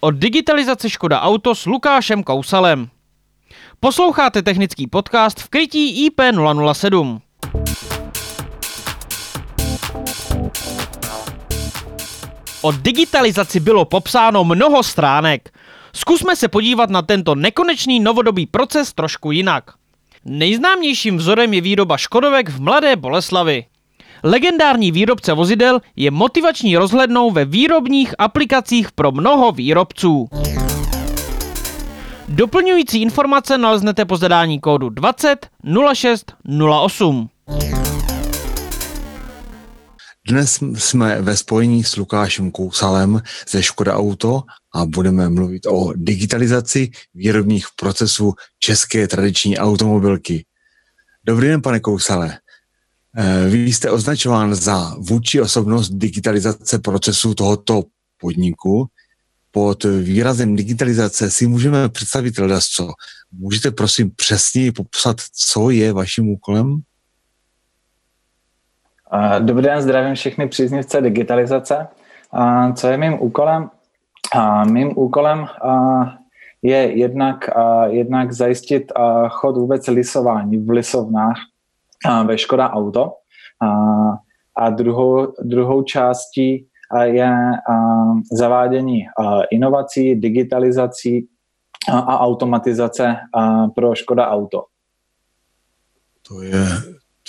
o digitalizaci Škoda Auto s Lukášem Kousalem. Posloucháte technický podcast v krytí IP007. O digitalizaci bylo popsáno mnoho stránek. Zkusme se podívat na tento nekonečný novodobý proces trošku jinak. Nejznámějším vzorem je výroba Škodovek v Mladé Boleslavi. Legendární výrobce vozidel je motivační rozhlednou ve výrobních aplikacích pro mnoho výrobců. Doplňující informace naleznete po zadání kódu 20 06 08. Dnes jsme ve spojení s Lukášem Kousalem ze Škoda Auto a budeme mluvit o digitalizaci výrobních procesů české tradiční automobilky. Dobrý den, pane Kousale. Eh, vy jste označován za vůči osobnost digitalizace procesu tohoto podniku. Pod výrazem digitalizace si můžeme představit co. Můžete prosím přesně popsat, co je vaším úkolem? Dobrý den, zdravím všechny příznivce digitalizace. Co je mým úkolem? Mým úkolem je jednak, jednak zajistit chod vůbec lisování v lisovnách ve Škoda Auto. A druhou, druhou částí je zavádění inovací, digitalizací a automatizace pro Škoda Auto. To je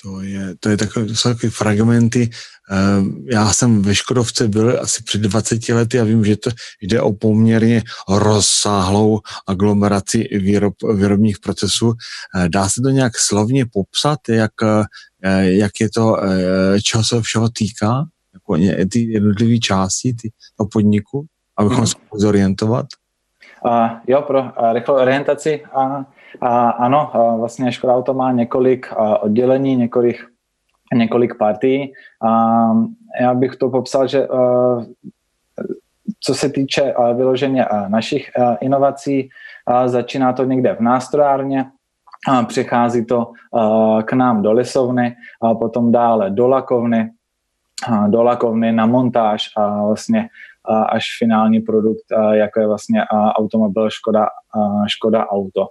to je, to je takové, to jsou takové fragmenty. Ehm, já jsem ve Škodovce byl asi před 20 lety a vím, že to jde o poměrně rozsáhlou aglomeraci výrob, výrobních procesů. Eh, dá se to nějak slovně popsat, jak, eh, jak je to, eh, čeho se všeho týká? Jako ty jednotlivé části ty, toho podniku, abychom se zorientovat? Uh, jo, pro uh, rychlou orientaci. Uh, a ano, vlastně Škoda Auto má několik oddělení, několik, několik partí. A já bych to popsal, že co se týče vyloženě našich inovací, začíná to někde v nástrojárně, přichází to k nám do lisovny, a potom dále do lakovny, do lakovny na montáž a vlastně až finální produkt, jako je vlastně automobil Škoda, Škoda Auto.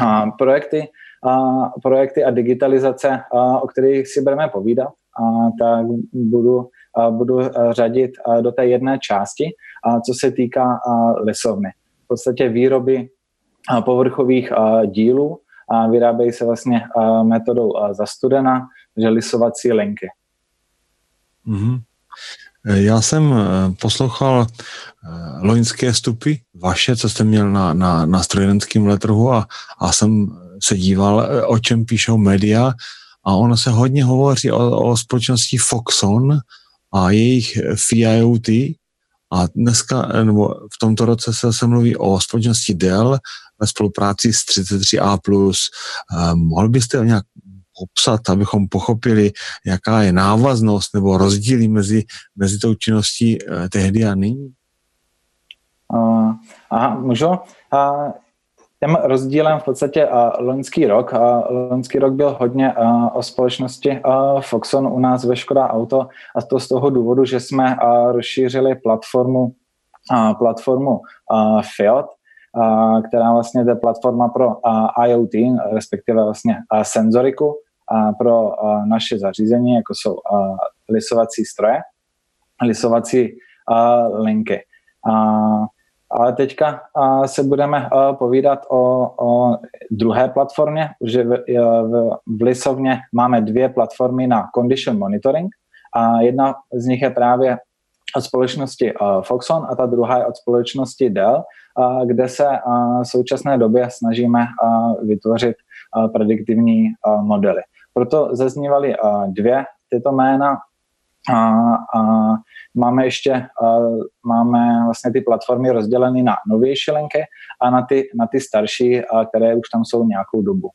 A projekty, a projekty a digitalizace, a, o kterých si budeme povídat, a, tak budu, a, budu řadit a, do té jedné části, a, co se týká lesovny. V podstatě výroby povrchových dílů a vyrábějí se vlastně metodou a, za studena, že lisovací linky. Mm-hmm. Já jsem eh, poslouchal eh, loňské vstupy vaše, co jste měl na, na, na strojenském letrhu a, a jsem se díval, eh, o čem píšou média a ono se hodně hovoří o, o společnosti Foxon a jejich FIOT a dneska, nebo v tomto roce se, se mluví o společnosti Dell ve spolupráci s 33A+. Mohl byste nějak popsat, abychom pochopili, jaká je návaznost nebo rozdíly mezi, mezi tou činností eh, tehdy a nyní? Uh, aha, můžu? Uh, tím rozdílem v podstatě uh, loňský rok. Uh, loňský rok byl hodně uh, o společnosti uh, Foxon u nás ve Škoda Auto a to z toho důvodu, že jsme uh, rozšířili platformu, uh, platformu uh, Fiat, která vlastně je platforma pro IoT, respektive vlastně senzoriku, pro naše zařízení, jako jsou lisovací stroje, lisovací linky. Ale teďka se budeme povídat o, o druhé platformě, že v, v, v lisovně máme dvě platformy na condition monitoring a jedna z nich je právě od společnosti Foxon a ta druhá je od společnosti Dell, kde se v současné době snažíme vytvořit prediktivní modely. Proto zaznívaly dvě tyto jména a, a máme ještě máme vlastně ty platformy rozděleny na novější linky a na ty, na ty starší, a které už tam jsou nějakou dobu.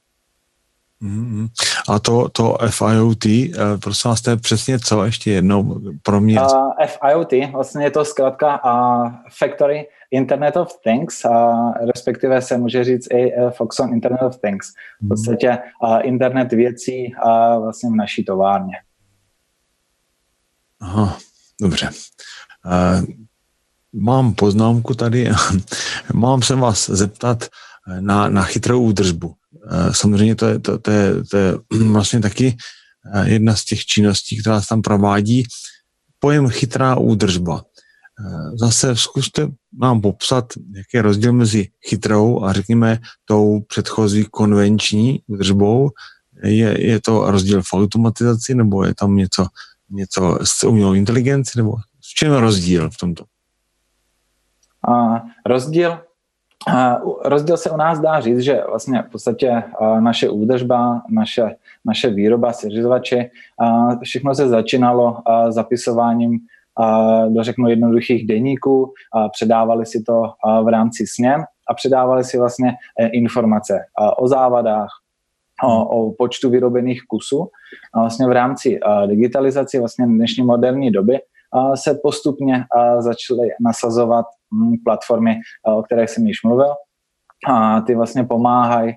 Mm-hmm. A to, to FIOT, eh, prosím vás, to je přesně co ještě jednou pro mě? Uh, FIOT, vlastně je to zkrátka uh, Factory Internet of Things, uh, respektive se může říct i uh, Foxon Internet of Things. V mhm. podstatě uh, internet věcí uh, vlastně v naší továrně. Aha, dobře. Uh, mám poznámku tady. mám se vás zeptat na, na chytrou údržbu. Samozřejmě to je, to, to, je, to je vlastně taky jedna z těch činností, která se tam provádí. Pojem chytrá údržba. Zase zkuste nám popsat, jaký je rozdíl mezi chytrou a řekněme tou předchozí konvenční údržbou. Je, je to rozdíl v automatizaci nebo je tam něco, něco s umělou inteligencí nebo v čem je rozdíl v tomto? A rozdíl, rozdíl se u nás dá říct, že vlastně v podstatě naše údržba, naše, naše výroba, seřizovači, všechno se začínalo zapisováním do řeknu jednoduchých deníků, předávali si to v rámci směn a předávali si vlastně e, informace o závadách, o, o počtu vyrobených kusů. A vlastně v rámci digitalizace vlastně dnešní moderní doby se postupně začaly nasazovat hm, platformy, o kterých jsem již mluvil. A ty vlastně pomáhají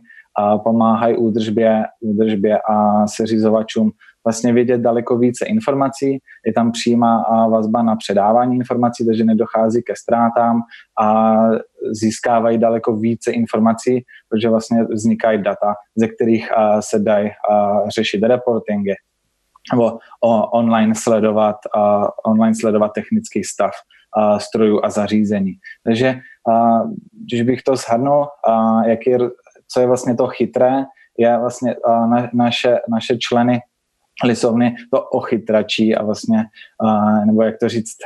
pomáhají údržbě, údržbě a seřizovačům vlastně vědět daleko více informací. Je tam přímá vazba na předávání informací, takže nedochází ke ztrátám a získávají daleko více informací, protože vlastně vznikají data, ze kterých se dají řešit reportingy nebo online sledovat, online sledovat technický stav strojů a zařízení. Takže když bych to shrnul, jak je, co je vlastně to chytré, je vlastně na, naše, naše členy lisovny to ochytračí a vlastně, uh, nebo jak to říct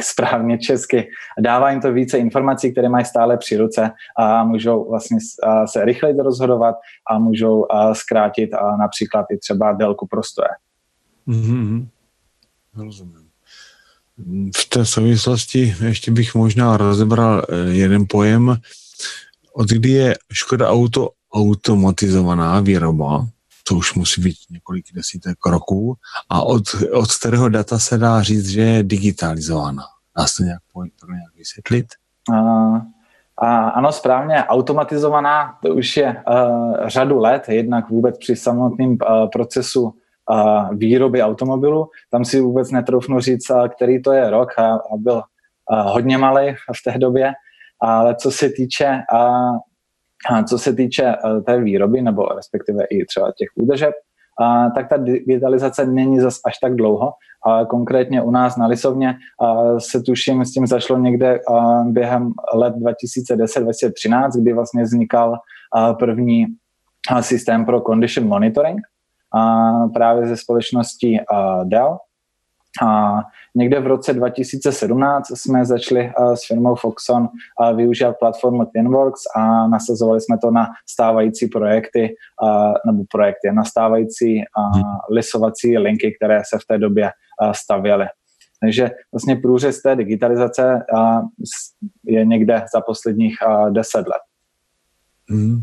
správně česky, dává jim to více informací, které mají stále při ruce a můžou vlastně se rychleji rozhodovat a můžou uh, zkrátit uh, například i třeba délku prostoje. Mm-hmm. Rozumím. V té souvislosti ještě bych možná rozebral eh, jeden pojem, od kdy je Škoda Auto automatizovaná výroba, to už musí být několik desítek roků, a od, od kterého data se dá říct, že je digitalizovaná. Dá se to nějak, to nějak vysvětlit? Uh, a ano, správně, automatizovaná, to už je uh, řadu let, jednak vůbec při samotném uh, procesu uh, výroby automobilu. Tam si vůbec netroufnu říct, uh, který to je rok a, a byl uh, hodně malý v té době, ale co se týče a co se týče uh, té výroby, nebo respektive i třeba těch údržeb, uh, tak ta digitalizace není zas až tak dlouho. A konkrétně u nás na Lisovně uh, se tuším, s tím zašlo někde uh, během let 2010-2013, kdy vlastně vznikal uh, první systém pro condition monitoring uh, právě ze společnosti uh, Dell. A někde v roce 2017 jsme začali uh, s firmou Foxon uh, využívat platformu TwinWorks a nasazovali jsme to na stávající projekty uh, nebo projekty, na stávající lisovací linky, které se v té době stavěly. Takže vlastně průřez té digitalizace je někde za posledních deset let. Mm.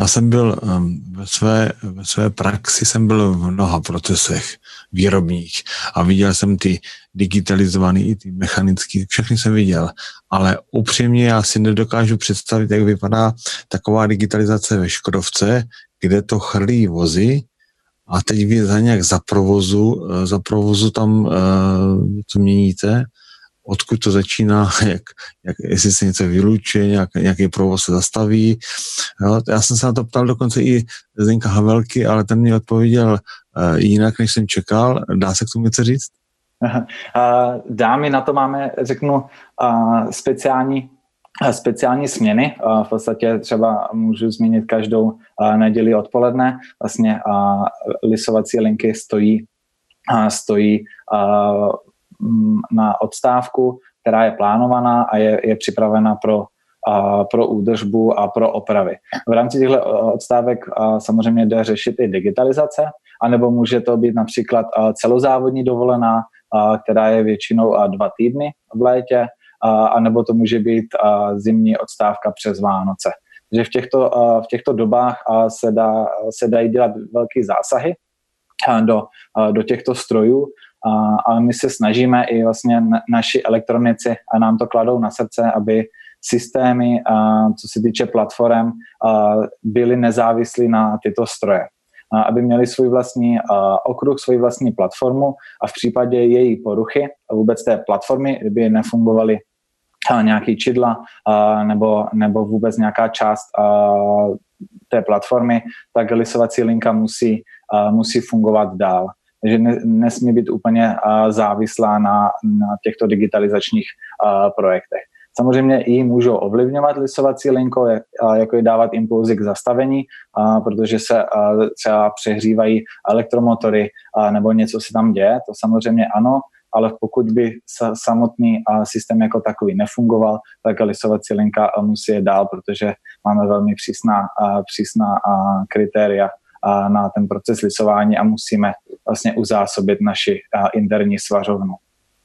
Já jsem byl ve své, ve své praxi jsem byl v mnoha procesech výrobních a viděl jsem ty digitalizovaný i ty mechanický, všechny jsem viděl, ale upřímně já si nedokážu představit, jak vypadá taková digitalizace ve Škodovce, kde to chrlí vozy a teď vy za nějak za provozu, eh, za provozu tam uh, něco měníte odkud to začíná, jak, jak, jestli se něco vylučuje, nějak, nějaký provoz se zastaví. Jo, já jsem se na to ptal dokonce i Zdenka Havelky, ale ten mi odpověděl uh, jinak, než jsem čekal. Dá se k tomu něco říct? Dámy, na to máme, řeknu, speciální speciální směny. V podstatě třeba můžu zmínit každou neděli odpoledne. Vlastně lisovací linky stojí, stojí na odstávku, která je plánovaná a je, je připravena pro, a, pro údržbu a pro opravy. V rámci těchto odstávek a, samozřejmě jde řešit i digitalizace, anebo může to být například a, celozávodní dovolená, a, která je většinou a, dva týdny v létě, a, anebo to může být a, zimní odstávka přes Vánoce. Takže v těchto, v těchto dobách a, se, dá, se dají dělat velké zásahy do, do těchto strojů a, ale my se snažíme i vlastně naši elektronici a nám to kladou na srdce, aby systémy, a, co se týče platform, byly nezávislí na tyto stroje. A, aby měli svůj vlastní okruh, svůj vlastní platformu a v případě její poruchy a vůbec té platformy, kdyby nefungovaly nějaký čidla nebo, nebo vůbec nějaká část té platformy, tak lisovací linka musí, musí fungovat dál. Takže nesmí být úplně závislá na, na těchto digitalizačních projektech. Samozřejmě i můžou ovlivňovat lisovací linko, jako je dávat impulzy k zastavení, protože se třeba přehřívají elektromotory nebo něco se tam děje, to samozřejmě ano, ale pokud by samotný systém jako takový nefungoval, tak lisovací linka musí jít dál, protože máme velmi přísná, přísná kritéria na ten proces lisování a musíme vlastně uzásobit naši interní svařovnu.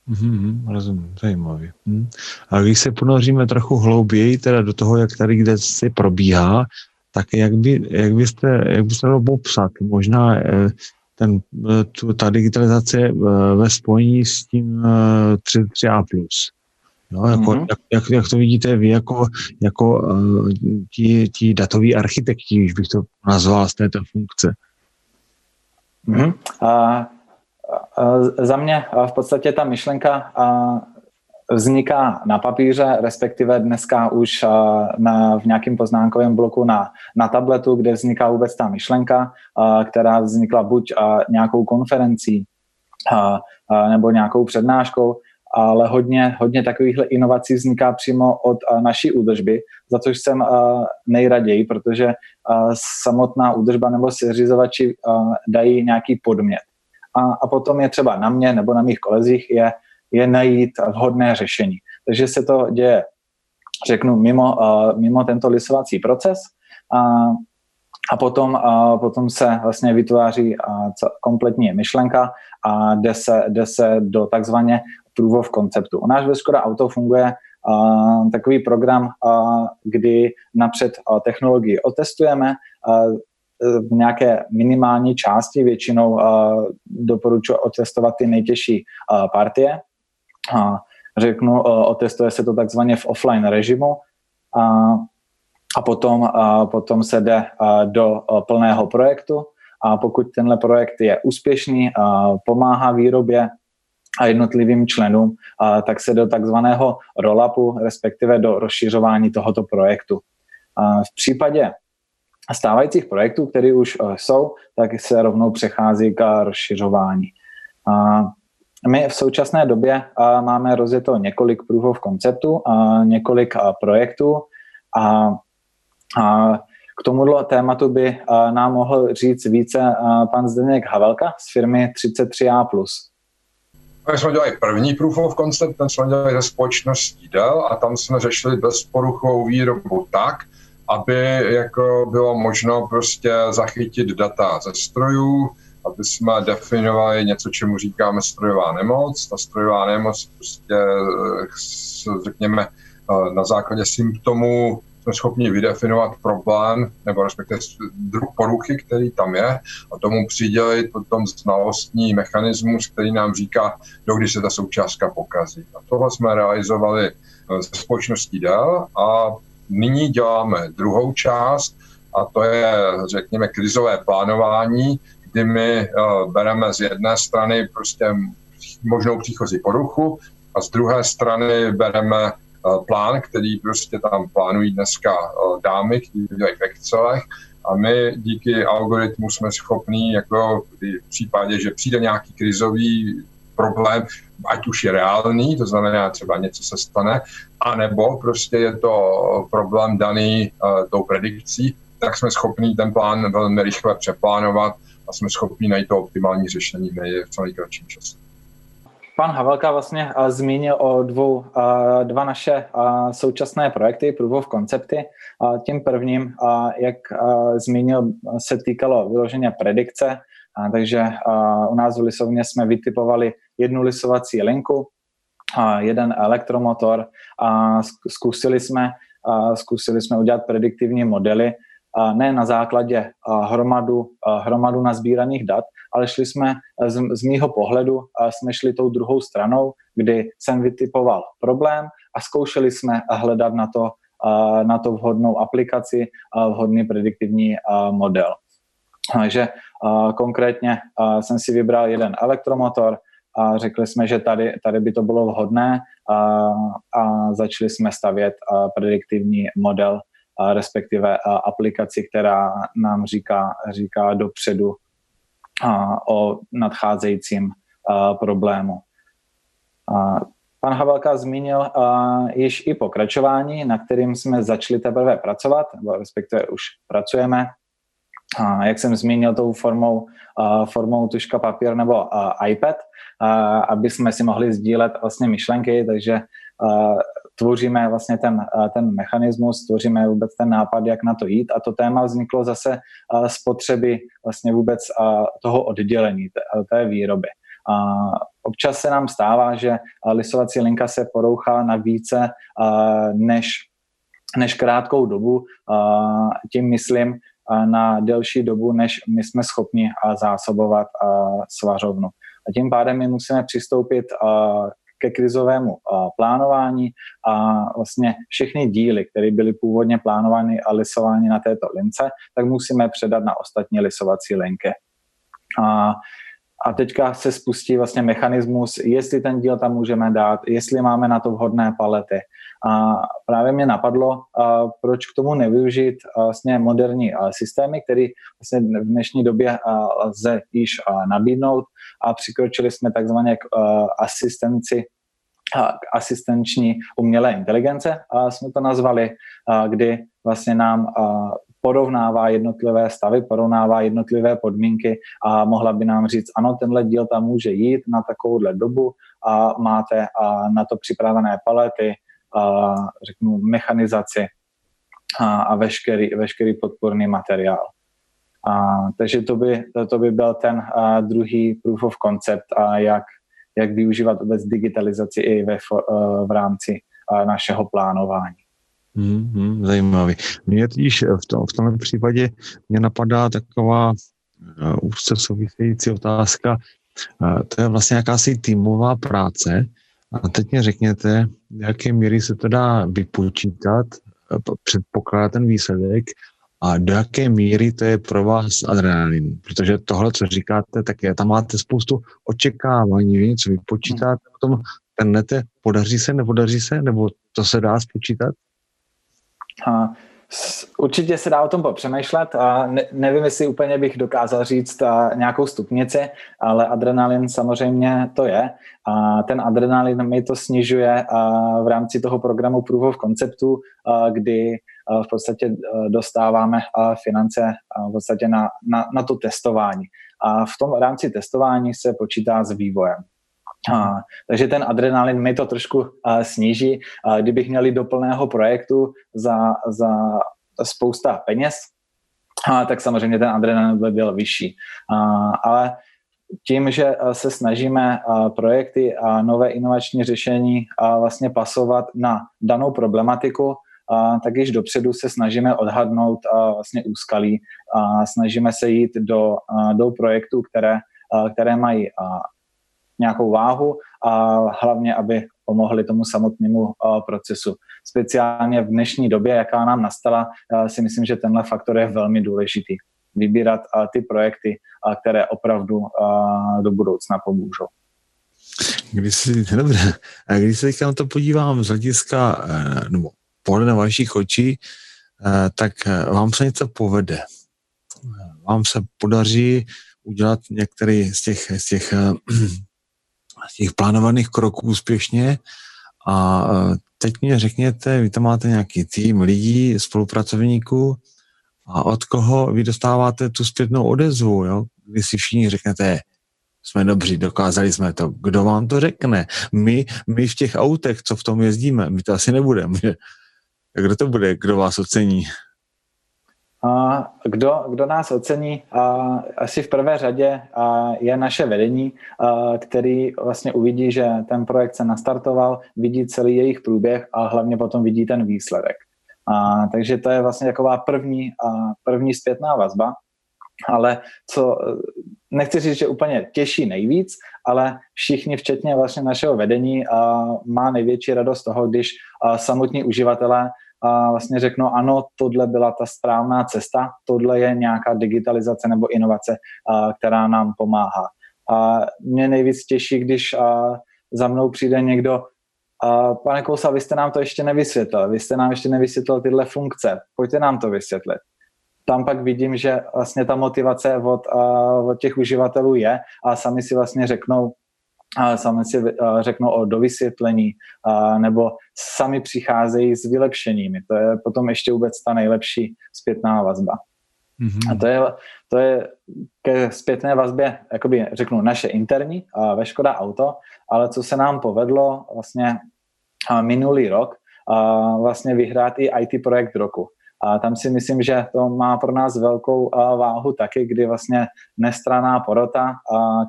Mm-hmm, rozumím, zajímavý. Mm. A když se ponoříme trochu hlouběji teda do toho, jak tady kde se probíhá, tak jak, by, jak byste, jak byste to popsat? Možná eh, ten, eh, tu, ta digitalizace eh, ve spojení s tím 3A+. No, jako, mm-hmm. jak, jak, jak to vidíte vy jako, jako uh, ti, ti datoví architekti, už bych to nazval z této funkce? Mm-hmm. Uh, za mě v podstatě ta myšlenka vzniká na papíře, respektive dneska už na, v nějakém poznámkovém bloku na, na tabletu, kde vzniká vůbec ta myšlenka, která vznikla buď nějakou konferencí nebo nějakou přednáškou, ale hodně, hodně takovýchhle inovací vzniká přímo od naší údržby, za což jsem nejraději, protože samotná údržba nebo seřizovači dají nějaký podmět a, a potom je třeba na mě nebo na mých kolezích je, je najít vhodné řešení. Takže se to děje, řeknu, mimo, mimo tento lisovací proces a, a potom, uh, potom se vlastně vytváří kompletní myšlenka a jde se, jde se do takzvaně proof of konceptu. U nás ve Skoda Auto funguje uh, takový program, uh, kdy napřed uh, technologii otestujeme, uh, v nějaké minimální části, většinou uh, doporučuji otestovat ty nejtěžší uh, partie. Uh, řeknu, uh, otestuje se to takzvaně v offline režimu uh, a potom, uh, potom se jde uh, do uh, plného projektu a pokud tenhle projekt je úspěšný, uh, pomáhá výrobě a jednotlivým členům, uh, tak se do takzvaného roll-upu, respektive do rozšiřování tohoto projektu. Uh, v případě stávajících projektů, které už uh, jsou, tak se rovnou přechází k rozšiřování. Uh, my v současné době máme rozjeto několik of konceptů, několik uh, projektů a uh, k tomuhle tématu by uh, nám mohl říct více pan Zdeněk Havelka z firmy 33A+. My jsme dělali první proof of concept, ten jsme dělali ze společností Dell a tam jsme řešili bezporuchovou výrobu tak, aby jako bylo možno prostě zachytit data ze strojů, aby jsme definovali něco, čemu říkáme strojová nemoc. Ta strojová nemoc prostě, eh, řekněme, eh, na základě symptomů jsme schopni vydefinovat problém nebo respektive druh poruchy, který tam je a tomu přidělit potom znalostní mechanismus, který nám říká, do kdy se ta součástka pokazí. A tohle jsme realizovali se eh, společností Dell a nyní děláme druhou část a to je, řekněme, krizové plánování, kdy my uh, bereme z jedné strany prostě možnou příchozí poruchu a z druhé strany bereme plán, který prostě tam plánují dneska uh, dámy, kteří dělají v Excelech a my díky algoritmu jsme schopní, jako v případě, že přijde nějaký krizový problém, ať už je reálný, to znamená třeba něco se stane, anebo prostě je to problém daný uh, tou predikcí, tak jsme schopni ten plán velmi rychle přeplánovat a jsme schopni najít to optimální řešení v co nejkratším čase. Pan Havelka vlastně uh, zmínil o dvou, uh, dva naše uh, současné projekty, Proof of Concepty. Uh, tím prvním, jak zmínil, se týkalo vyloženě predikce, takže u nás v Lisovně jsme vytipovali jednu lisovací linku, jeden elektromotor a zkusili jsme, zkusili jsme udělat prediktivní modely, ne na základě hromadu, hromadu nazbíraných dat, ale šli jsme z, z mýho pohledu, jsme šli tou druhou stranou, kdy jsem vytipoval problém a zkoušeli jsme hledat na to, na to vhodnou aplikaci, vhodný prediktivní model. Takže konkrétně jsem si vybral jeden elektromotor, a řekli jsme, že tady, tady by to bylo vhodné a, a začali jsme stavět prediktivní model, respektive aplikaci, která nám říká, říká dopředu o nadcházejícím problému. Pan Havelka zmínil již i pokračování, na kterým jsme začali teprve pracovat, nebo respektive už pracujeme. Jak jsem zmínil, tou formou, formou tuška papír nebo iPad, aby jsme si mohli sdílet vlastně myšlenky, takže tvoříme vlastně ten, uh, ten mechanismus, tvoříme vůbec ten nápad, jak na to jít a to téma vzniklo zase uh, z potřeby vlastně vůbec uh, toho oddělení té, té výroby. A občas se nám stává, že lisovací linka se porouchá na více než, než krátkou dobu. Tím myslím na delší dobu, než my jsme schopni zásobovat svařovnu. A tím pádem my musíme přistoupit ke krizovému plánování a vlastně všechny díly, které byly původně plánovány a lisovány na této lince, tak musíme předat na ostatní lisovací linky. A a teďka se spustí vlastně mechanismus, jestli ten díl tam můžeme dát, jestli máme na to vhodné palety. A právě mě napadlo, proč k tomu nevyužít vlastně moderní systémy, které vlastně v dnešní době lze již nabídnout. A přikročili jsme takzvaně k asistenci asistenční umělé inteligence, a jsme to nazvali, kdy vlastně nám porovnává jednotlivé stavy, porovnává jednotlivé podmínky a mohla by nám říct, ano, tenhle díl tam může jít na takovouhle dobu a máte na to připravené palety, a, řeknu, mechanizaci a, a veškerý, veškerý podporný materiál. A, takže to by, to, to by byl ten a, druhý proof of concept, a jak, jak využívat vůbec digitalizaci i ve, v rámci a, našeho plánování. Hmm, hmm, zajímavý. Mně totiž v, tom, v tomhle případě mě napadá taková uh, úzce související otázka. Uh, to je vlastně jakási týmová práce. A teď mě řekněte, v jaké míry se to dá vypočítat, uh, předpokládat ten výsledek a do jaké míry to je pro vás adrenalin. Protože tohle, co říkáte, tak je, tam máte spoustu očekávání, něco vypočítáte, potom tenlete, podaří se, nepodaří se, nebo to se dá spočítat? A Určitě se dá o tom popřemýšlet a ne, nevím, jestli úplně bych dokázal říct a, nějakou stupnici, ale adrenalin samozřejmě to je. A ten adrenalin mi to snižuje a, v rámci toho programu Proof of Conceptu, a, kdy a, v podstatě dostáváme a, finance v podstatě na, na, na to testování. A v tom rámci testování se počítá s vývojem. A, takže ten adrenalin mi to trošku a, sníží. A, kdybych měli do plného projektu za, za spousta peněz, a, tak samozřejmě ten adrenalin by byl vyšší. A, ale tím, že se snažíme projekty a nové inovační řešení vlastně pasovat na danou problematiku, tak již dopředu se snažíme odhadnout vlastně úskalí a snažíme se jít do, do projektů, které, které mají nějakou váhu a hlavně, aby pomohli tomu samotnému procesu. Speciálně v dnešní době, jaká nám nastala, si myslím, že tenhle faktor je velmi důležitý. Vybírat ty projekty, které opravdu do budoucna pomůžou. Když si, dobře, když se teďka na to podívám z hlediska, nebo podle vašich očí, tak vám se něco povede. Vám se podaří udělat některý z těch, z těch těch plánovaných kroků úspěšně a e, teď mě řekněte, vy tam máte nějaký tým lidí, spolupracovníků a od koho vy dostáváte tu zpětnou odezvu, jo? Kdy si všichni řeknete, jsme dobří, dokázali jsme to. Kdo vám to řekne? My, my v těch autech, co v tom jezdíme, my to asi nebudeme. Kdo to bude, kdo vás ocení? Kdo, kdo nás ocení, asi v prvé řadě je naše vedení, který vlastně uvidí, že ten projekt se nastartoval, vidí celý jejich průběh a hlavně potom vidí ten výsledek. Takže to je vlastně taková první, první zpětná vazba. Ale co, nechci říct, že úplně těší nejvíc, ale všichni, včetně vlastně našeho vedení, má největší radost toho, když samotní uživatelé a vlastně řeknou, ano, tohle byla ta správná cesta, tohle je nějaká digitalizace nebo inovace, a, která nám pomáhá. A mě nejvíc těší, když a, za mnou přijde někdo, a, pane Kousa, vy jste nám to ještě nevysvětlil, vy jste nám ještě nevysvětlil tyhle funkce, pojďte nám to vysvětlit. Tam pak vidím, že vlastně ta motivace od, od těch uživatelů je a sami si vlastně řeknou, sami si řeknou o dovysvětlení, a, nebo sami přicházejí s vylepšeními. To je potom ještě vůbec ta nejlepší zpětná vazba. Mm-hmm. A to je, to je ke zpětné vazbě, jakoby řeknu, naše interní ve Škoda Auto, ale co se nám povedlo vlastně minulý rok, a vlastně vyhrát i IT projekt roku. A tam si myslím, že to má pro nás velkou váhu taky, kdy vlastně nestraná porota,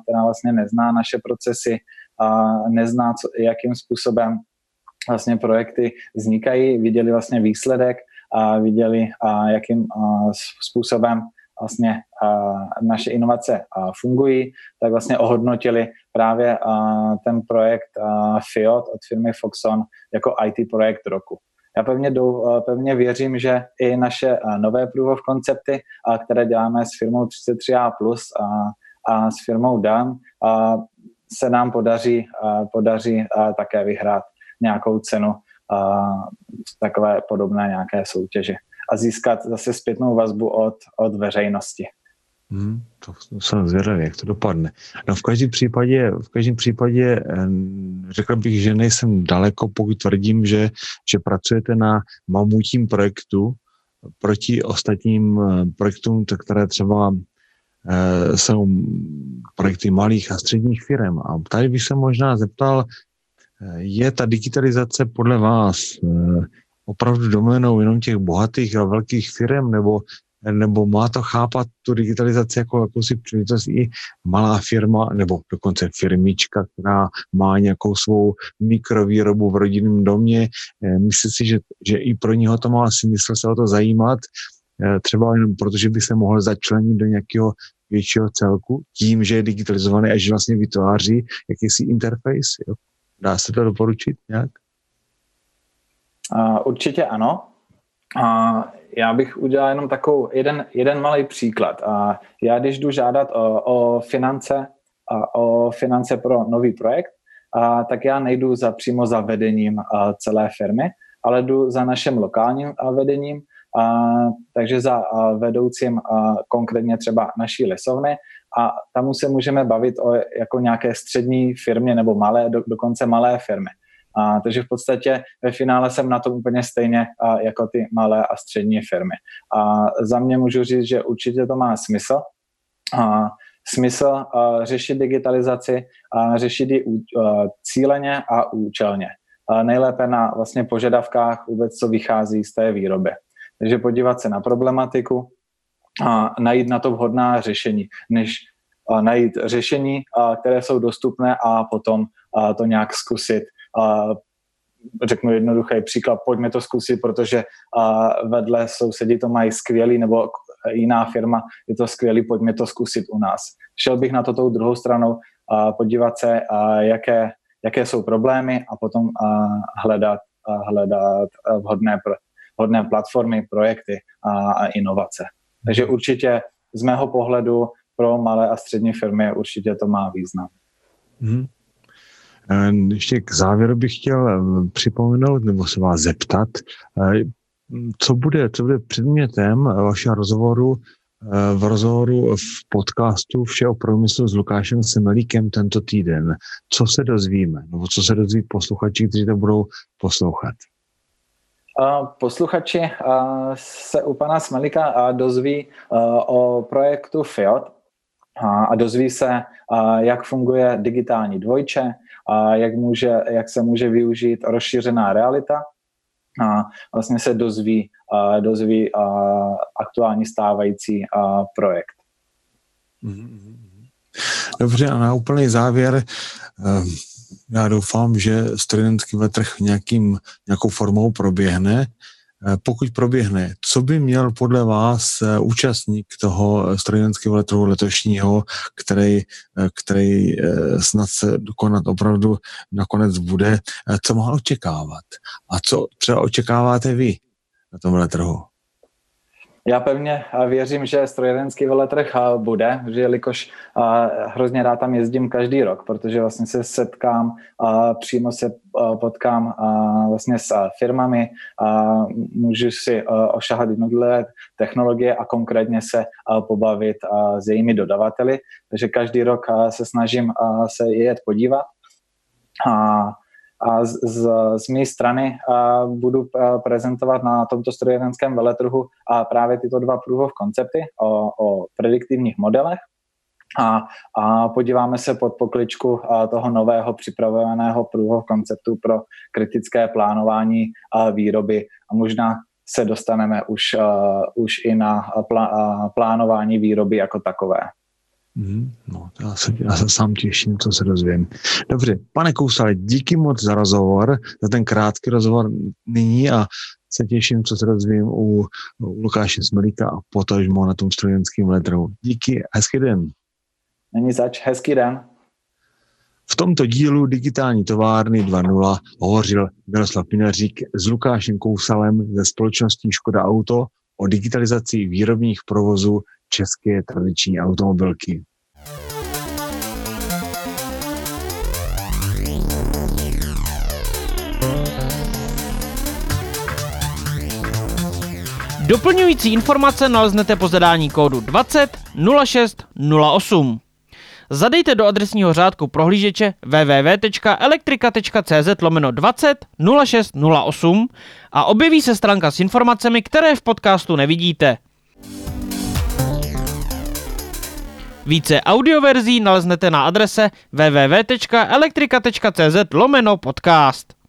která vlastně nezná naše procesy, a nezná, co, jakým způsobem vlastně projekty vznikají, viděli vlastně výsledek a viděli, a jakým způsobem vlastně naše inovace fungují, tak vlastně ohodnotili právě ten projekt FIOT od firmy Foxon jako IT projekt roku. Já pevně, dou, pevně věřím, že i naše nové proof of koncepty, které děláme s firmou 33A+, a, a s firmou DAN, a se nám podaří, a podaří a také vyhrát nějakou cenu a takové podobné nějaké soutěže a získat zase zpětnou vazbu od, od veřejnosti. Hmm, to jsem zvědavý, jak to dopadne. No v každém případě, v každém případě řekl bych, že nejsem daleko, pokud tvrdím, že, že pracujete na mamutím projektu proti ostatním eh, projektům, které třeba e, jsou projekty malých a středních firm. A tady bych se možná zeptal, eh, je ta digitalizace podle vás opravdu doménou jenom těch bohatých a velkých firm, nebo nebo má to chápat tu digitalizaci jako jakousi příležitost i malá firma, nebo dokonce firmička, která má nějakou svou mikrovýrobu v rodinném domě. Eh, myslím si, že, že i pro něho to má smysl se o to zajímat, eh, třeba jenom protože by se mohl začlenit do nějakého většího celku, tím, že je digitalizovaný a že vlastně vytváří jakýsi interface. Jo? Dá se to doporučit nějak? Uh, určitě ano. Uh, já bych udělal jenom takovou jeden, jeden malý příklad. A já když jdu žádat o, o finance, a o finance pro nový projekt, a, tak já nejdu za, přímo za vedením a, celé firmy, ale jdu za naším lokálním a, vedením, a, takže za a, vedoucím a, konkrétně třeba naší lesovny a tam se můžeme bavit o jako nějaké střední firmě nebo malé, do, dokonce malé firmy. A, takže v podstatě ve finále jsem na tom úplně stejně a, jako ty malé a střední firmy. A za mě můžu říct, že určitě to má smysl. A, smysl a, řešit digitalizaci a řešit ji cíleně a účelně. A nejlépe na vlastně požadavkách vůbec, co vychází z té výroby. Takže podívat se na problematiku a najít na to vhodná řešení, než najít řešení, které jsou dostupné a potom to nějak zkusit řeknu jednoduchý příklad, pojďme to zkusit, protože vedle sousedí to mají skvělý, nebo jiná firma je to skvělý, pojďme to zkusit u nás. Šel bych na to tou druhou stranou a podívat se, jaké, jaké jsou problémy a potom hledat, hledat vhodné, vhodné platformy, projekty a, a inovace. Takže určitě z mého pohledu pro malé a střední firmy určitě to má význam. Hmm. Ještě k závěru bych chtěl eh, připomenout nebo se vás zeptat, eh, co bude, co bude předmětem vašeho rozhovoru eh, v rozhovoru v podcastu Vše o průmyslu s Lukášem Semelíkem tento týden. Co se dozvíme? Nebo co se dozví posluchači, kteří to budou poslouchat? Posluchači se u pana Smelíka dozví o projektu FIOT a dozví se, jak funguje digitální dvojče, a jak, může, jak se může využít rozšířená realita a vlastně se dozví, a dozví a aktuální stávající a projekt. Dobře a na úplný závěr ehm, já doufám, že studentský vetrh nějakým, nějakou formou proběhne pokud proběhne, co by měl podle vás eh, účastník toho strojnického letu letošního, který, eh, který snad se dokonat opravdu nakonec bude, co mohl očekávat? A co třeba očekáváte vy na tomhle trhu? Já pevně věřím, že strojírenský veletrh bude, že jelikož hrozně rád tam jezdím každý rok, protože vlastně se setkám, přímo se potkám vlastně s firmami, můžu si ošahat jednotlivé technologie a konkrétně se pobavit s jejími dodavateli, takže každý rok se snažím se jet podívat. A a z, z, z mé strany a budu prezentovat na tomto strojírenském veletrhu a právě tyto dva of koncepty o, o prediktivních modelech a, a podíváme se pod pokličku toho nového připravovaného of konceptu pro kritické plánování a výroby a možná se dostaneme už, už i na plá, plánování výroby jako takové. Mm, no, já se, já se sám těším, co se dozvím. Dobře, pane Kousale, díky moc za rozhovor, za ten krátký rozhovor nyní a se těším, co se dozvím u, u Lukáše Smelíka a potažmo na tom strojenském letru. Díky, hezký den. Není zač, hezký den. V tomto dílu Digitální továrny 2.0 hovořil Miroslav Pinařík s Lukášem Kousalem ze společností Škoda Auto o digitalizaci výrobních provozů české tradiční automobilky. Doplňující informace naleznete po zadání kódu 20 06 08. Zadejte do adresního řádku prohlížeče www.elektrika.cz lomeno 20 06 08 a objeví se stránka s informacemi, které v podcastu nevidíte. Více audioverzí naleznete na adrese www.elektrika.cz lomeno podcast.